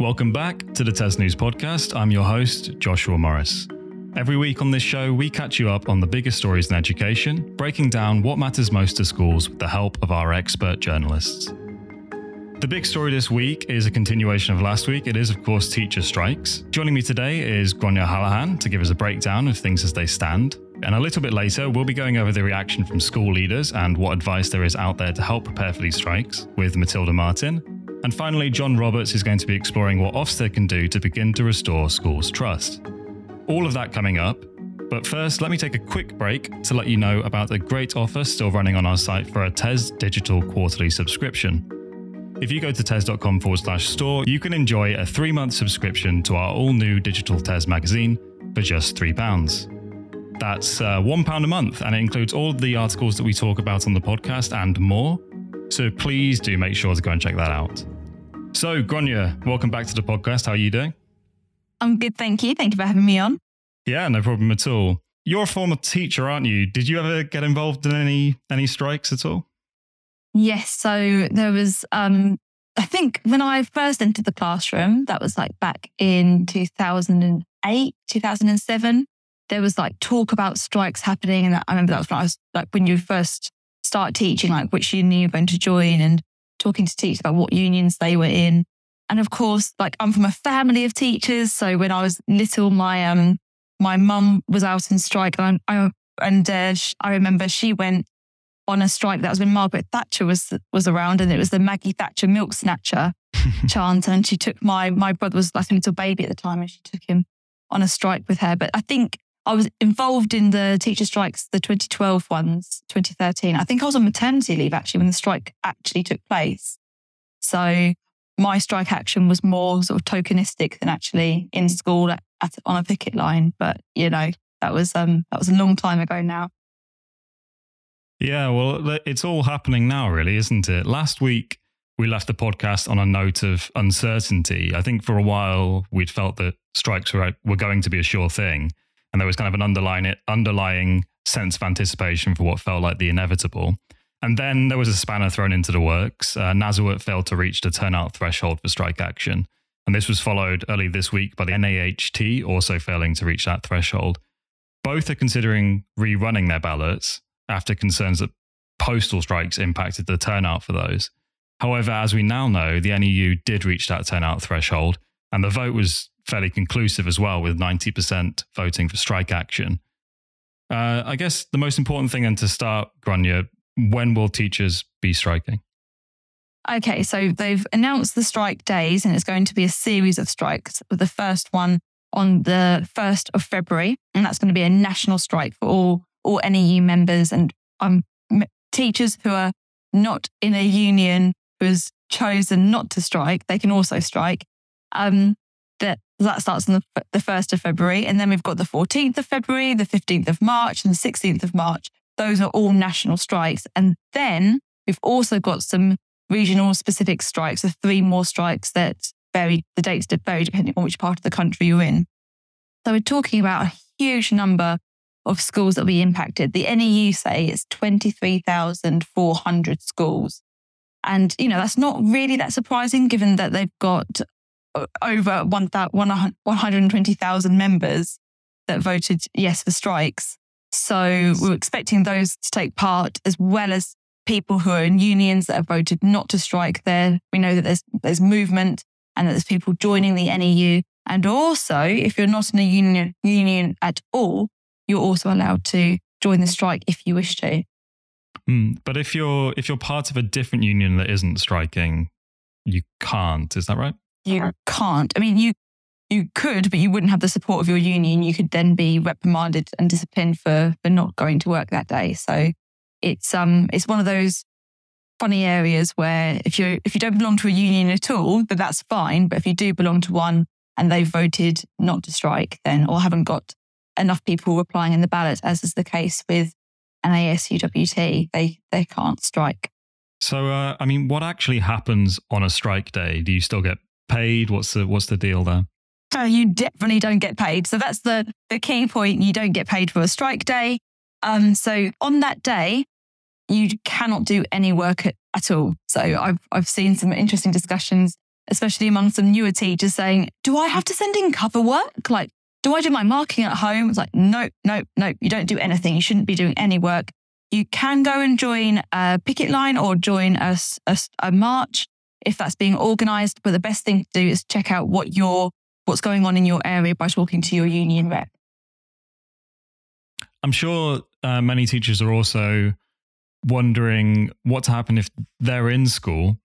Welcome back to the TES News Podcast. I'm your host, Joshua Morris. Every week on this show, we catch you up on the biggest stories in education, breaking down what matters most to schools with the help of our expert journalists. The big story this week is a continuation of last week. It is, of course, teacher strikes. Joining me today is Gráinne Hallahan to give us a breakdown of things as they stand. And a little bit later, we'll be going over the reaction from school leaders and what advice there is out there to help prepare for these strikes with Matilda Martin. And finally, John Roberts is going to be exploring what Ofsted can do to begin to restore schools' trust. All of that coming up. But first, let me take a quick break to let you know about a great offer still running on our site for a TES digital quarterly subscription. If you go to tes.com forward slash store, you can enjoy a three month subscription to our all new digital TES magazine for just £3. That's uh, £1 a month, and it includes all the articles that we talk about on the podcast and more. So please do make sure to go and check that out. So, Gráinne, welcome back to the podcast. How are you doing? I'm good, thank you. Thank you for having me on. Yeah, no problem at all. You're a former teacher, aren't you? Did you ever get involved in any any strikes at all? Yes. So there was, um, I think when I first entered the classroom, that was like back in 2008, 2007, there was like talk about strikes happening. And I remember that was when I was like, when you first start teaching, like which union you're going to join and talking to teachers about what unions they were in. And of course, like I'm from a family of teachers. So when I was little, my, um, my mum was out in strike and I, and uh, I remember she went on a strike. That was when Margaret Thatcher was was around, and it was the Maggie Thatcher milk snatcher chant. And she took my my brother was like a little baby at the time, and she took him on a strike with her. But I think I was involved in the teacher strikes, the 2012 ones, 2013. I think I was on maternity leave actually when the strike actually took place. So my strike action was more sort of tokenistic than actually in school at, at, on a picket line. But you know, that was um that was a long time ago now. Yeah, well, it's all happening now, really, isn't it? Last week, we left the podcast on a note of uncertainty. I think for a while, we'd felt that strikes were, were going to be a sure thing. And there was kind of an underlying, underlying sense of anticipation for what felt like the inevitable. And then there was a spanner thrown into the works. Uh, NASUWT failed to reach the turnout threshold for strike action. And this was followed early this week by the NAHT also failing to reach that threshold. Both are considering rerunning their ballots after concerns that postal strikes impacted the turnout for those. However, as we now know, the NEU did reach that turnout threshold, and the vote was fairly conclusive as well, with 90% voting for strike action. Uh, I guess the most important thing then to start, Gráinne, when will teachers be striking? Okay, so they've announced the strike days, and it's going to be a series of strikes, with the first one on the 1st of February, and that's going to be a national strike for all all NEU members and um, teachers who are not in a union who has chosen not to strike, they can also strike. Um, that that starts on the, the 1st of February. And then we've got the 14th of February, the 15th of March, and the 16th of March. Those are all national strikes. And then we've also got some regional specific strikes, so three more strikes that vary, the dates vary depending on which part of the country you're in. So we're talking about a huge number of schools that will be impacted. The NEU say it's 23,400 schools. And, you know, that's not really that surprising given that they've got over 120,000 members that voted yes for strikes. So we're expecting those to take part as well as people who are in unions that have voted not to strike there. We know that there's, there's movement and that there's people joining the NEU. And also, if you're not in a union, union at all, you're also allowed to join the strike if you wish to. Mm, but if you're if you're part of a different union that isn't striking, you can't. Is that right? You can't. I mean, you you could, but you wouldn't have the support of your union. You could then be reprimanded and disciplined for for not going to work that day. So it's um it's one of those funny areas where if you if you don't belong to a union at all, then that's fine. But if you do belong to one and they've voted not to strike, then or haven't got enough people applying in the ballot, as is the case with NASUWT, they they can't strike. So, uh, I mean, what actually happens on a strike day? Do you still get paid? What's the what's the deal there? Uh, you definitely don't get paid. So that's the the key point. You don't get paid for a strike day. Um, so on that day, you cannot do any work at, at all. So I've I've seen some interesting discussions especially among some newer teachers saying, do I have to send in cover work? Like, do I do my marking at home? It's like, no, no, no, you don't do anything. You shouldn't be doing any work. You can go and join a picket line or join a, a, a march if that's being organized. But the best thing to do is check out what your, what's going on in your area by talking to your union rep. I'm sure uh, many teachers are also wondering what to happen if they're in school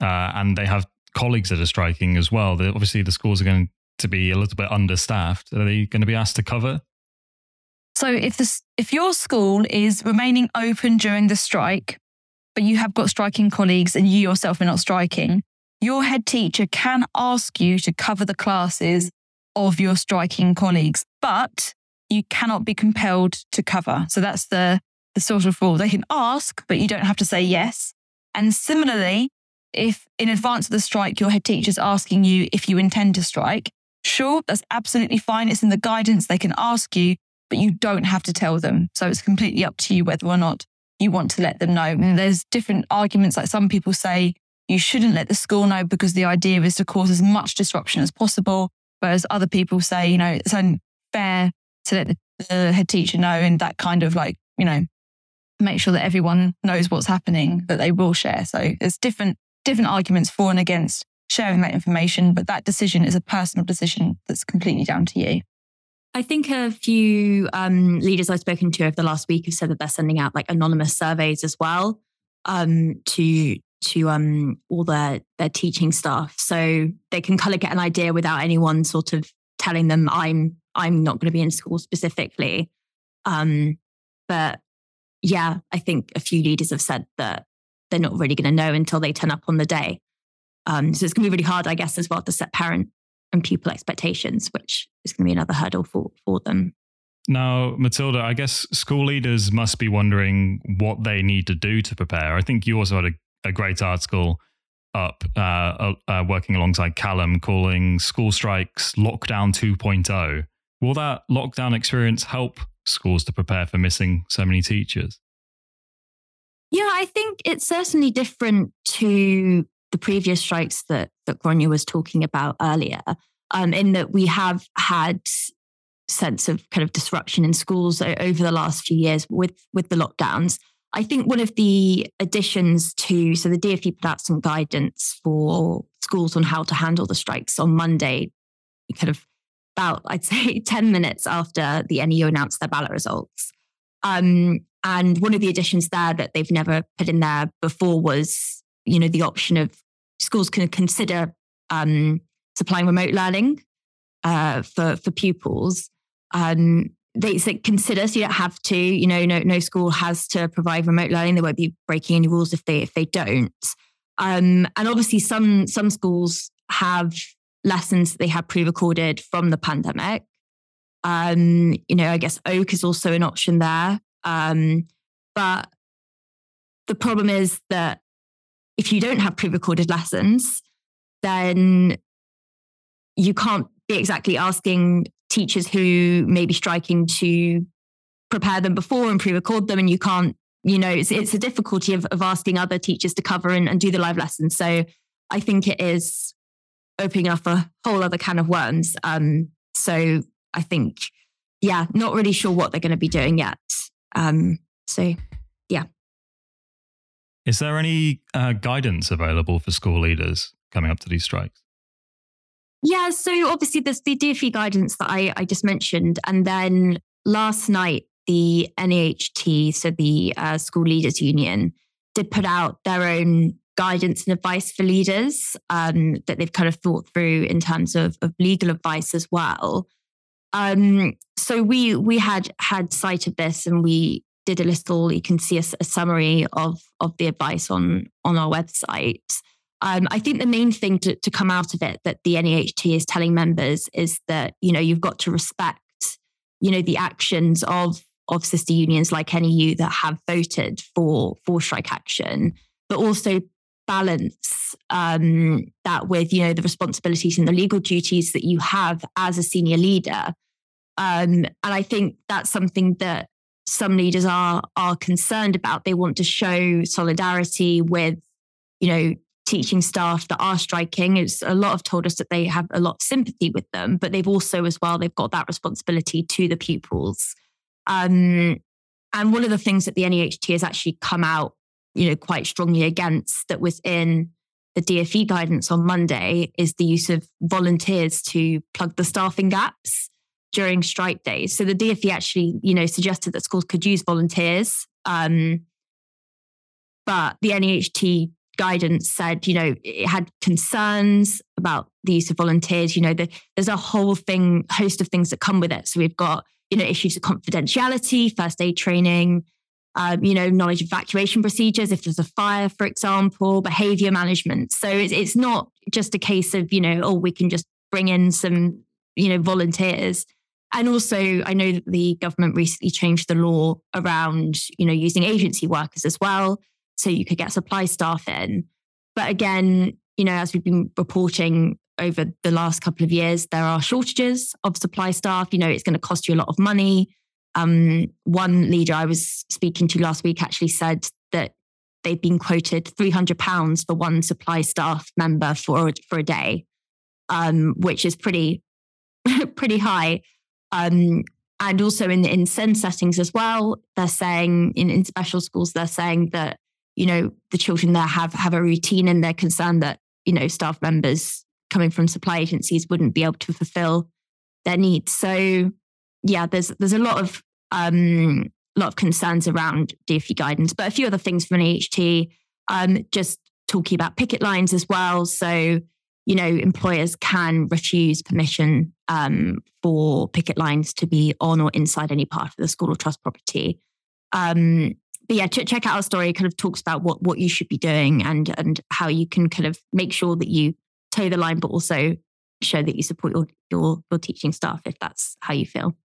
uh, and they have colleagues that are striking as well. They're, obviously, the schools are going to be a little bit understaffed. Are they going to be asked to cover? So if this, if your school is remaining open during the strike, you have got striking colleagues and you yourself are not striking, your head teacher can ask you to cover the classes of your striking colleagues, but you cannot be compelled to cover. So that's the, the sort of rule. They can ask, but you don't have to say yes. And similarly, if in advance of the strike, your head teacher is asking you if you intend to strike, sure, that's absolutely fine. It's in the guidance. They can ask you, but you don't have to tell them. So it's completely up to you whether or not you want to let them know. And there's different arguments. Like some people say you shouldn't let the school know because the idea is to cause as much disruption as possible. Whereas other people say, you know, it's unfair to let the, the head teacher know and that kind of like, you know, make sure that everyone knows what's happening that they will share. So there's different different arguments for and against sharing that information, but that decision is a personal decision that's completely down to you. I think a few um, leaders I've spoken to over the last week have said that they're sending out like anonymous surveys as well um, to to um, all their their teaching staff, so they can kind of get an idea without anyone sort of telling them I'm I'm not going to be in school specifically. Um, but yeah, I think a few leaders have said that they're not really going to know until they turn up on the day. Um, so it's going to be really hard, I guess, as well to set parent and pupil expectations, which is going to be another hurdle for, for them. Now, Matilda, I guess school leaders must be wondering what they need to do to prepare. I think you also had a, a great article up uh, uh, uh working alongside Callum calling school strikes lockdown 2.0. Will that lockdown experience help schools to prepare for missing so many teachers? Yeah, I think it's certainly different to the previous strikes that that Gráinne was talking about earlier, um, in that we have had sense of kind of disruption in schools over the last few years with with the lockdowns. I think one of the additions to so the DfE put out some guidance for schools on how to handle the strikes on Monday, kind of about I'd say ten minutes after the NEU announced their ballot results. Um, and one of the additions there that they've never put in there before was, you know, the option of schools can consider um, supplying remote learning uh, for for pupils. Um, they consider, so you don't have to. You know, no no school has to provide remote learning. They won't be breaking any rules if they if they don't. Um, and obviously, some some schools have lessons that they have pre-recorded from the pandemic. Um, you know, I guess Oak is also an option there. Um, but the problem is that if you don't have pre recorded lessons, then you can't be exactly asking teachers who may be striking to prepare them before and pre record them. And you can't, you know, it's, it's a difficulty of, of asking other teachers to cover and, and do the live lessons. So I think it is opening up a whole other can of worms. Um, so I think, yeah, not really sure what they're going to be doing yet. Um, so, yeah. Is there any uh, guidance available for school leaders coming up to these strikes? Yeah, so obviously there's the DfE guidance that I, I just mentioned. And then last night, the NAHT, so the uh, School Leaders Union, did put out their own guidance and advice for leaders um, that they've kind of thought through in terms of, of legal advice as well. Um, so we we had had sight of this, and we did a little. You can see a, a summary of of the advice on on our website. Um, I think the main thing to, to come out of it that the NAHT is telling members is that you know you've got to respect you know the actions of of sister unions like NEU that have voted for for strike action, but also balance um, that with you know the responsibilities and the legal duties that you have as a senior leader um, and i think that's something that some leaders are are concerned about they want to show solidarity with you know teaching staff that are striking. It's a lot have told us that they have a lot of sympathy with them, but they've also as well they've got that responsibility to the pupils. Um, and one of the things that the NAHT has actually come out, you know, quite strongly against that was in the DFE guidance on Monday is the use of volunteers to plug the staffing gaps during strike days. So the DFE actually, you know, suggested that schools could use volunteers. Um, but the NAHT guidance said, you know, it had concerns about the use of volunteers. You know, the, there's a whole thing, host of things that come with it. So we've got, you know, issues of confidentiality, first aid training, um, you know, knowledge evacuation procedures, if there's a fire, for example, behavior management. So it's, it's not just a case of, you know, oh, we can just bring in some, you know, volunteers. And also, I know that the government recently changed the law around, you know, using agency workers as well. So you could get supply staff in. But again, you know, as we've been reporting over the last couple of years, there are shortages of supply staff. You know, it's going to cost you a lot of money. Um, one leader I was speaking to last week actually said that they've been quoted £300 for one supply staff member for, for a day, um, which is pretty, pretty high. Um, and also in, in SEND settings as well, they're saying in, in special schools, they're saying that, you know, the children there have, have a routine and they're concerned that, you know, staff members coming from supply agencies wouldn't be able to fulfill their needs. So yeah, there's there's a lot of um, lot of concerns around DFE guidance, but a few other things from NAHT. Um, just talking about picket lines as well. So you know, employers can refuse permission um, for picket lines to be on or inside any part of the school or trust property. Um, but yeah, ch- check out our story. It kind of talks about what what you should be doing and and how you can kind of make sure that you toe the line, but also show that you support your your, your teaching staff if that's how you feel.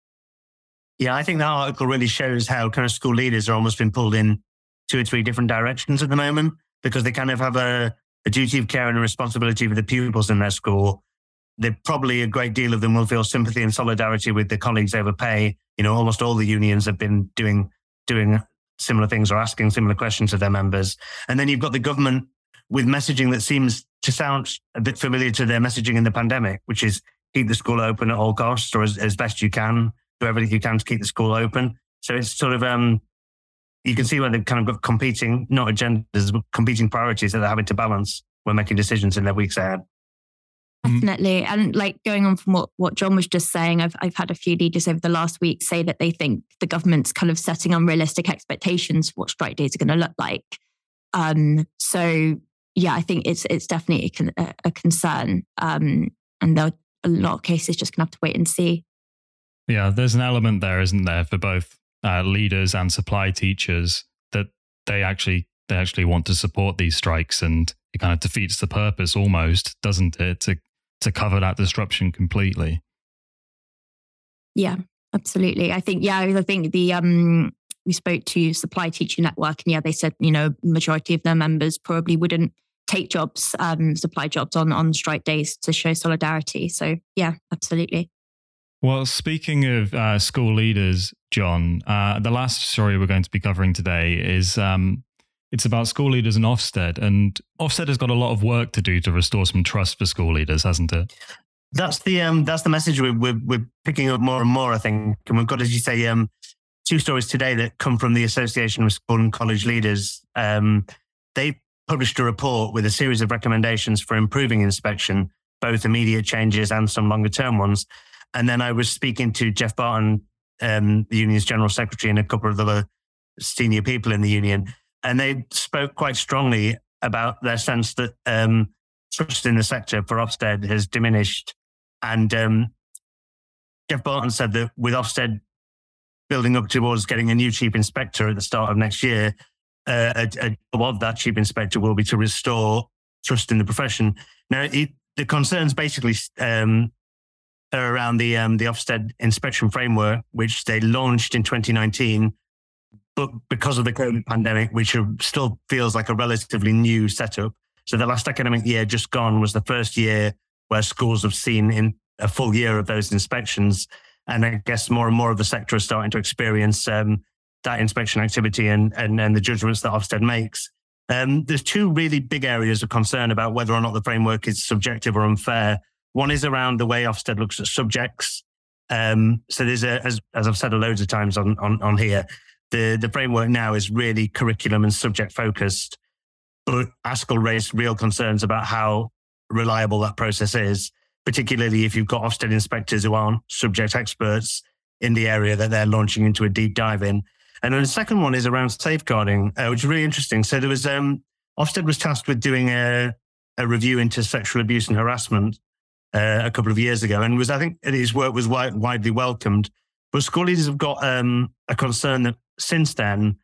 Yeah, I think that article really shows how kind of school leaders are almost been pulled in two or three different directions at the moment because they kind of have a, a duty of care and a responsibility for the pupils in their school. They probably a great deal of them will feel sympathy and solidarity with the colleagues over pay. You know, almost all the unions have been doing doing similar things or asking similar questions of their members. And then you've got the government with messaging that seems to sound a bit familiar to their messaging in the pandemic, which is keep the school open at all costs or as, as best you can do everything you can to keep the school open. So it's sort of um, you can see where they've kind of got competing, not agendas, but competing priorities that they're having to balance when making decisions in their weeks ahead. Mm-hmm. Definitely. And like going on from what, what John was just saying, I've, I've had a few leaders over the last week say that they think the government's kind of setting unrealistic expectations for what strike days are going to look like. Um, so yeah, I think it's it's definitely a, a concern. Um, and there are a lot of cases just going to have to wait and see. Yeah, there's an element there, isn't there, for both uh, leaders and supply teachers that they actually they actually want to support these strikes, and it kind of defeats the purpose almost, doesn't it, to to cover that disruption completely. Yeah, absolutely. I think yeah, I think the um we spoke to supply teacher network and yeah, they said, you know, majority of their members probably wouldn't take jobs, um, supply jobs on on strike days to show solidarity. So yeah, absolutely. Well, speaking of uh, school leaders, John, uh, the last story we're going to be covering today is um, it's about school leaders in Ofsted, and Ofsted has got a lot of work to do to restore some trust for school leaders, hasn't it? That's the um, that's the message we're, we're, we're picking up more and more. I think, and we've got, as you say, um, two stories today that come from the Association of School and College Leaders. Um, they published a report with a series of recommendations for improving inspection, both immediate changes and some longer term ones. And then I was speaking to Geoff Barton, um, the union's general secretary, and a couple of other senior people in the union. And they spoke quite strongly about their sense that um, trust in the sector for Ofsted has diminished. And um, Geoff Barton said that with Ofsted building up towards getting a new chief inspector at the start of next year, uh, a, job of that chief inspector will be to restore trust in the profession. Now, it, the concerns basically um, around the um, the Ofsted inspection framework, which they launched in 2019, but because of the COVID pandemic, which still feels like a relatively new setup. So the last academic year just gone was the first year where schools have seen in a full year of those inspections, and I guess more and more of the sector is starting to experience um, that inspection activity and, and and the judgments that Ofsted makes. Um, there's two really big areas of concern about whether or not the framework is subjective or unfair. One is around the way Ofsted looks at subjects. Um, so there's a, as, as I've said loads of times on, on, on here, the, the framework now is really curriculum and subject focused. But ASCL raised real concerns about how reliable that process is, particularly if you've got Ofsted inspectors who aren't subject experts in the area that they're launching into a deep dive in. And then the second one is around safeguarding, uh, which is really interesting. So there was um, Ofsted was tasked with doing a, a review into sexual abuse and harassment uh, a couple of years ago, and was I think his work was wide, widely welcomed. But school leaders have got um, a concern that since then,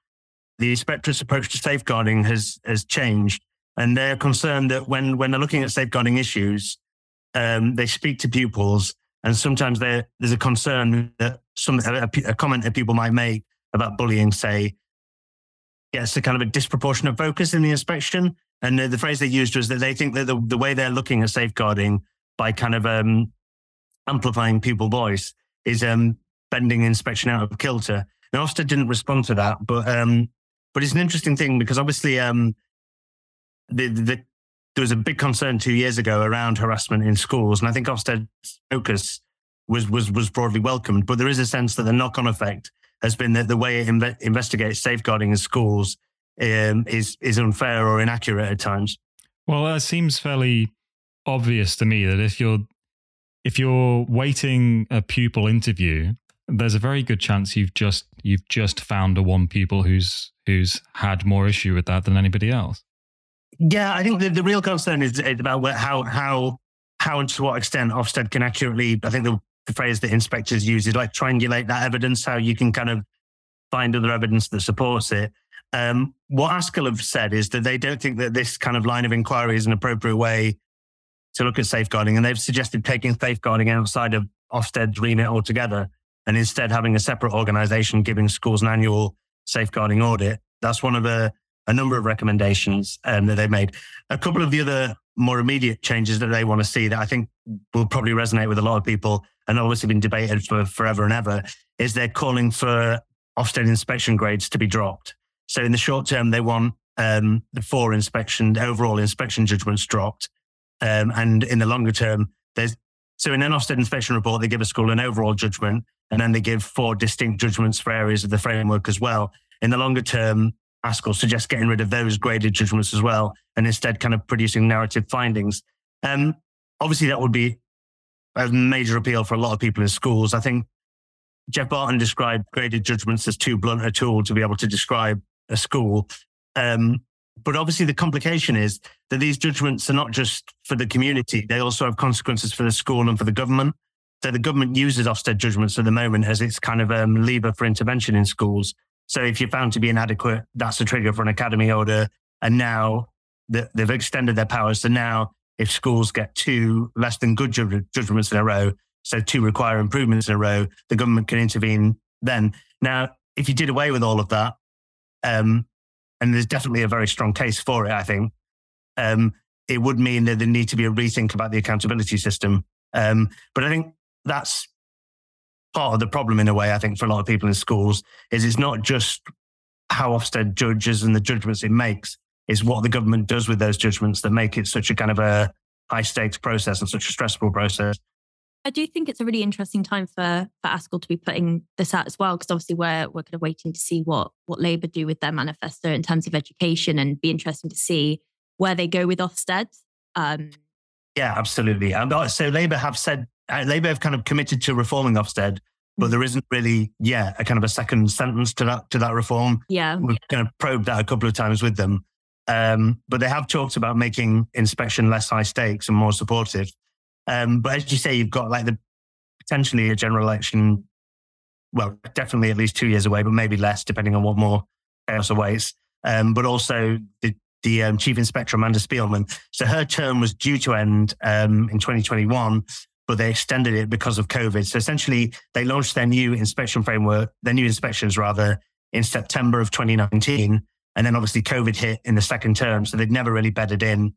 the inspector's approach to safeguarding has has changed, and they're concerned that when when they're looking at safeguarding issues, um, they speak to pupils, and sometimes there's a concern that some a, a, comment that people might make about bullying, say, gets a kind of a disproportionate focus in the inspection. And the, the phrase they used was that they think that the, the way they're looking at safeguarding by kind of um, amplifying pupil voice is um, bending inspection out of kilter. Now, Ofsted didn't respond to that, but um, but it's an interesting thing because obviously um, the, the, there was a big concern two years ago around harassment in schools, and I think Ofsted's focus was was was broadly welcomed. But there is a sense that the knock-on effect has been that the way it inve- investigates safeguarding in schools um, is is unfair or inaccurate at times. Well, it seems fairly obvious to me that if you're if you're waiting a pupil interview, there's a very good chance you've just you've just found a one pupil who's who's had more issue with that than anybody else. Yeah, I think the, the real concern is about how how how and to what extent Ofsted can accurately. I think the the phrase that inspectors use is like triangulate that evidence, how you can kind of find other evidence that supports it. Um, what ASCL have said is that they don't think that this kind of line of inquiry is an appropriate way to look at safeguarding. And they've suggested taking safeguarding outside of Ofsted's remit altogether and instead having a separate organization giving schools an annual safeguarding audit. That's one of a, a number of recommendations um, that they've made. A couple of the other more immediate changes that they want to see that I think will probably resonate with a lot of people and obviously been debated for forever and ever is they're calling for Ofsted inspection grades to be dropped. So in the short term, they want um, the four inspection, overall inspection judgments dropped. Um, and in the longer term, there's so in an Ofsted inspection report, they give a school an overall judgment and then they give four distinct judgments for areas of the framework as well. In the longer term, ASCL suggests getting rid of those graded judgments as well, and instead kind of producing narrative findings. Um, obviously, that would be a major appeal for a lot of people in schools. I think Geoff Barton described graded judgments as too blunt a tool to be able to describe a school. Um, but obviously, the complication is that these judgments are not just for the community, they also have consequences for the school and for the government. So the government uses Ofsted judgments at the moment as its kind of um, lever for intervention in schools. So if you're found to be inadequate, that's a trigger for an academy order. And now they've extended their powers. So now if schools get two less than good judgments in a row, so two require improvements in a row, the government can intervene then. Now, if you did away with all of that, um, and there's definitely a very strong case for it, I think, um, it would mean that there need to be a rethink about the accountability system. Um, but I think that's part of the problem in a way, I think, for a lot of people in schools is it's not just how Ofsted judges and the judgments it makes, is what the government does with those judgments that make it such a kind of a high stakes process and such a stressful process. I do think it's a really interesting time for for ASCL to be putting this out as well, because obviously we're we're kind of waiting to see what what Labour do with their manifesto in terms of education, and be interesting to see where they go with Ofsted. Um, yeah, absolutely. And uh, so Labour have said uh, Labour have kind of committed to reforming Ofsted, but mm. there isn't really, yeah, a kind of a second sentence to that to that reform. Yeah, we've kind of probed that a couple of times with them, um, but they have talked about making inspection less high stakes and more supportive. Um, but as you say, you've got like the potentially a general election. Well, definitely at least two years away, but maybe less, depending on what more chaos awaits. Um, but also the the um, chief inspector Amanda Spielman. So her term was due to end um, in 2021, but they extended it because of COVID. So essentially, they launched their new inspection framework, their new inspections rather, in September of 2019. And then obviously COVID hit in the second term. So they'd never really bedded in.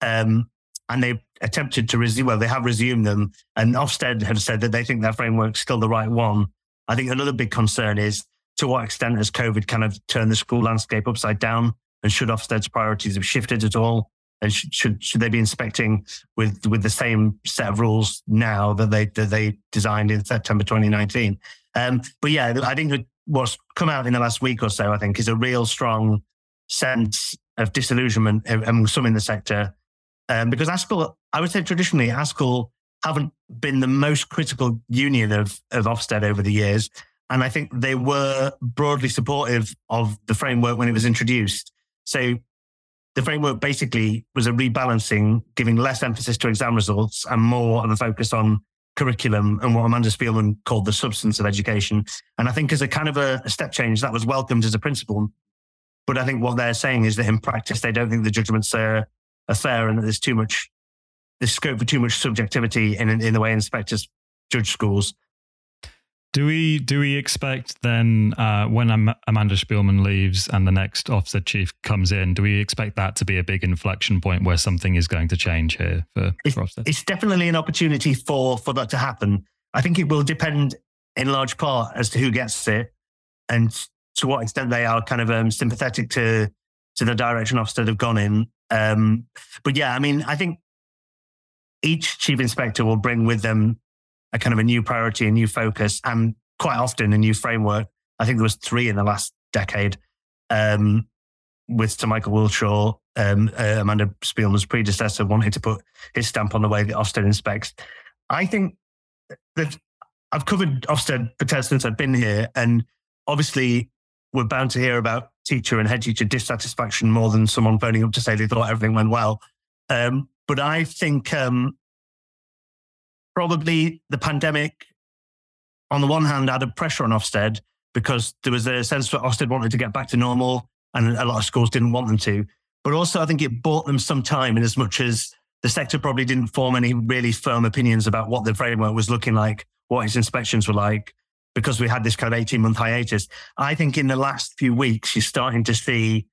Um, and they attempted to resume, well, they have resumed them. And Ofsted have said that they think their framework's still the right one. I think another big concern is to what extent has COVID kind of turned the school landscape upside down And should Ofsted's priorities have shifted at all? And should, should, should they be inspecting with, with the same set of rules now that they, that they designed in September 2019? Um, but yeah, I think what's come out in the last week or so, I think, is a real strong sense of disillusionment among some in the sector. Um, because ASCL, I would say traditionally, ASCL haven't been the most critical union of, of Ofsted over the years. And I think they were broadly supportive of the framework when it was introduced. So the framework basically was a rebalancing, giving less emphasis to exam results and more of a focus on curriculum and what Amanda Spielman called the substance of education. And I think as a kind of a step change, that was welcomed as a principle. But I think what they're saying is that in practice, they don't think the judgments are, are fair and that there's too much, there's scope for too much subjectivity in, in the way inspectors judge schools. Do we do we expect then uh, when Amanda Spielman leaves and the next Ofsted chief comes in, do we expect that to be a big inflection point where something is going to change here for, it's, for It's definitely an opportunity for for that to happen. I think it will depend in large part as to who gets it and to what extent they are kind of um, sympathetic to to the direction Ofsted have gone in. Um, but yeah, I mean, I think each chief inspector will bring with them a kind of a new priority, a new focus, and quite often a new framework. I think there was three in the last decade um, with Sir Michael Wilshaw, um, uh, Amanda Spielman's predecessor, wanted to put his stamp on the way that Ofsted inspects. I think that I've covered Ofsted since I've been here, and obviously we're bound to hear about teacher and head teacher dissatisfaction more than someone phoning up to say they thought everything went well. Um, but I think um, probably the pandemic, on the one hand, added pressure on Ofsted because there was a sense that Ofsted wanted to get back to normal and a lot of schools didn't want them to. But also, I think it bought them some time in as much as the sector probably didn't form any really firm opinions about what the framework was looking like, what its inspections were like, because we had this kind of 18 month hiatus. I think in the last few weeks, you're starting to see,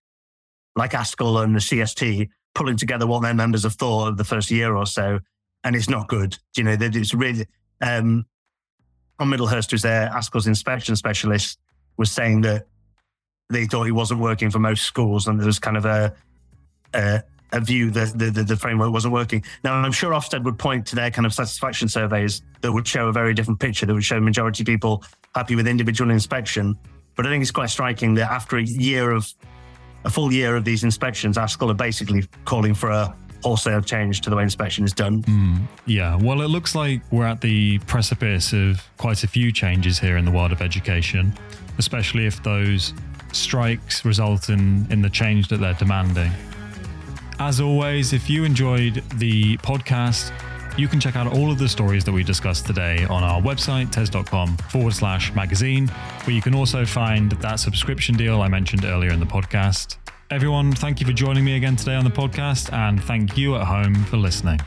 like ASCL and the CST, pulling together what their members have thought of the first year or so and it's not good. You know, that it's really. Um, Tom Middlehurst, who's there, ASCL's inspection specialist, was saying that they thought he wasn't working for most schools, and there was kind of a a, a view that the, the, the, framework wasn't working. Now, I'm sure Ofsted would point to their kind of satisfaction surveys that would show a very different picture. That would show majority people happy with individual inspection. But I think it's quite striking that after a year of a full year of these inspections, ASCL are basically calling for a wholesale change to the way inspection is done. Mm, yeah, well, it looks like we're at the precipice of quite a few changes here in the world of education, especially if those strikes result in, in the change that they're demanding. As always, if you enjoyed the podcast, you can check out all of the stories that we discussed today on our website, tes.com forward slash magazine, where you can also find that subscription deal I mentioned earlier in the podcast. Everyone, thank you for joining me again today on the podcast, and thank you at home for listening.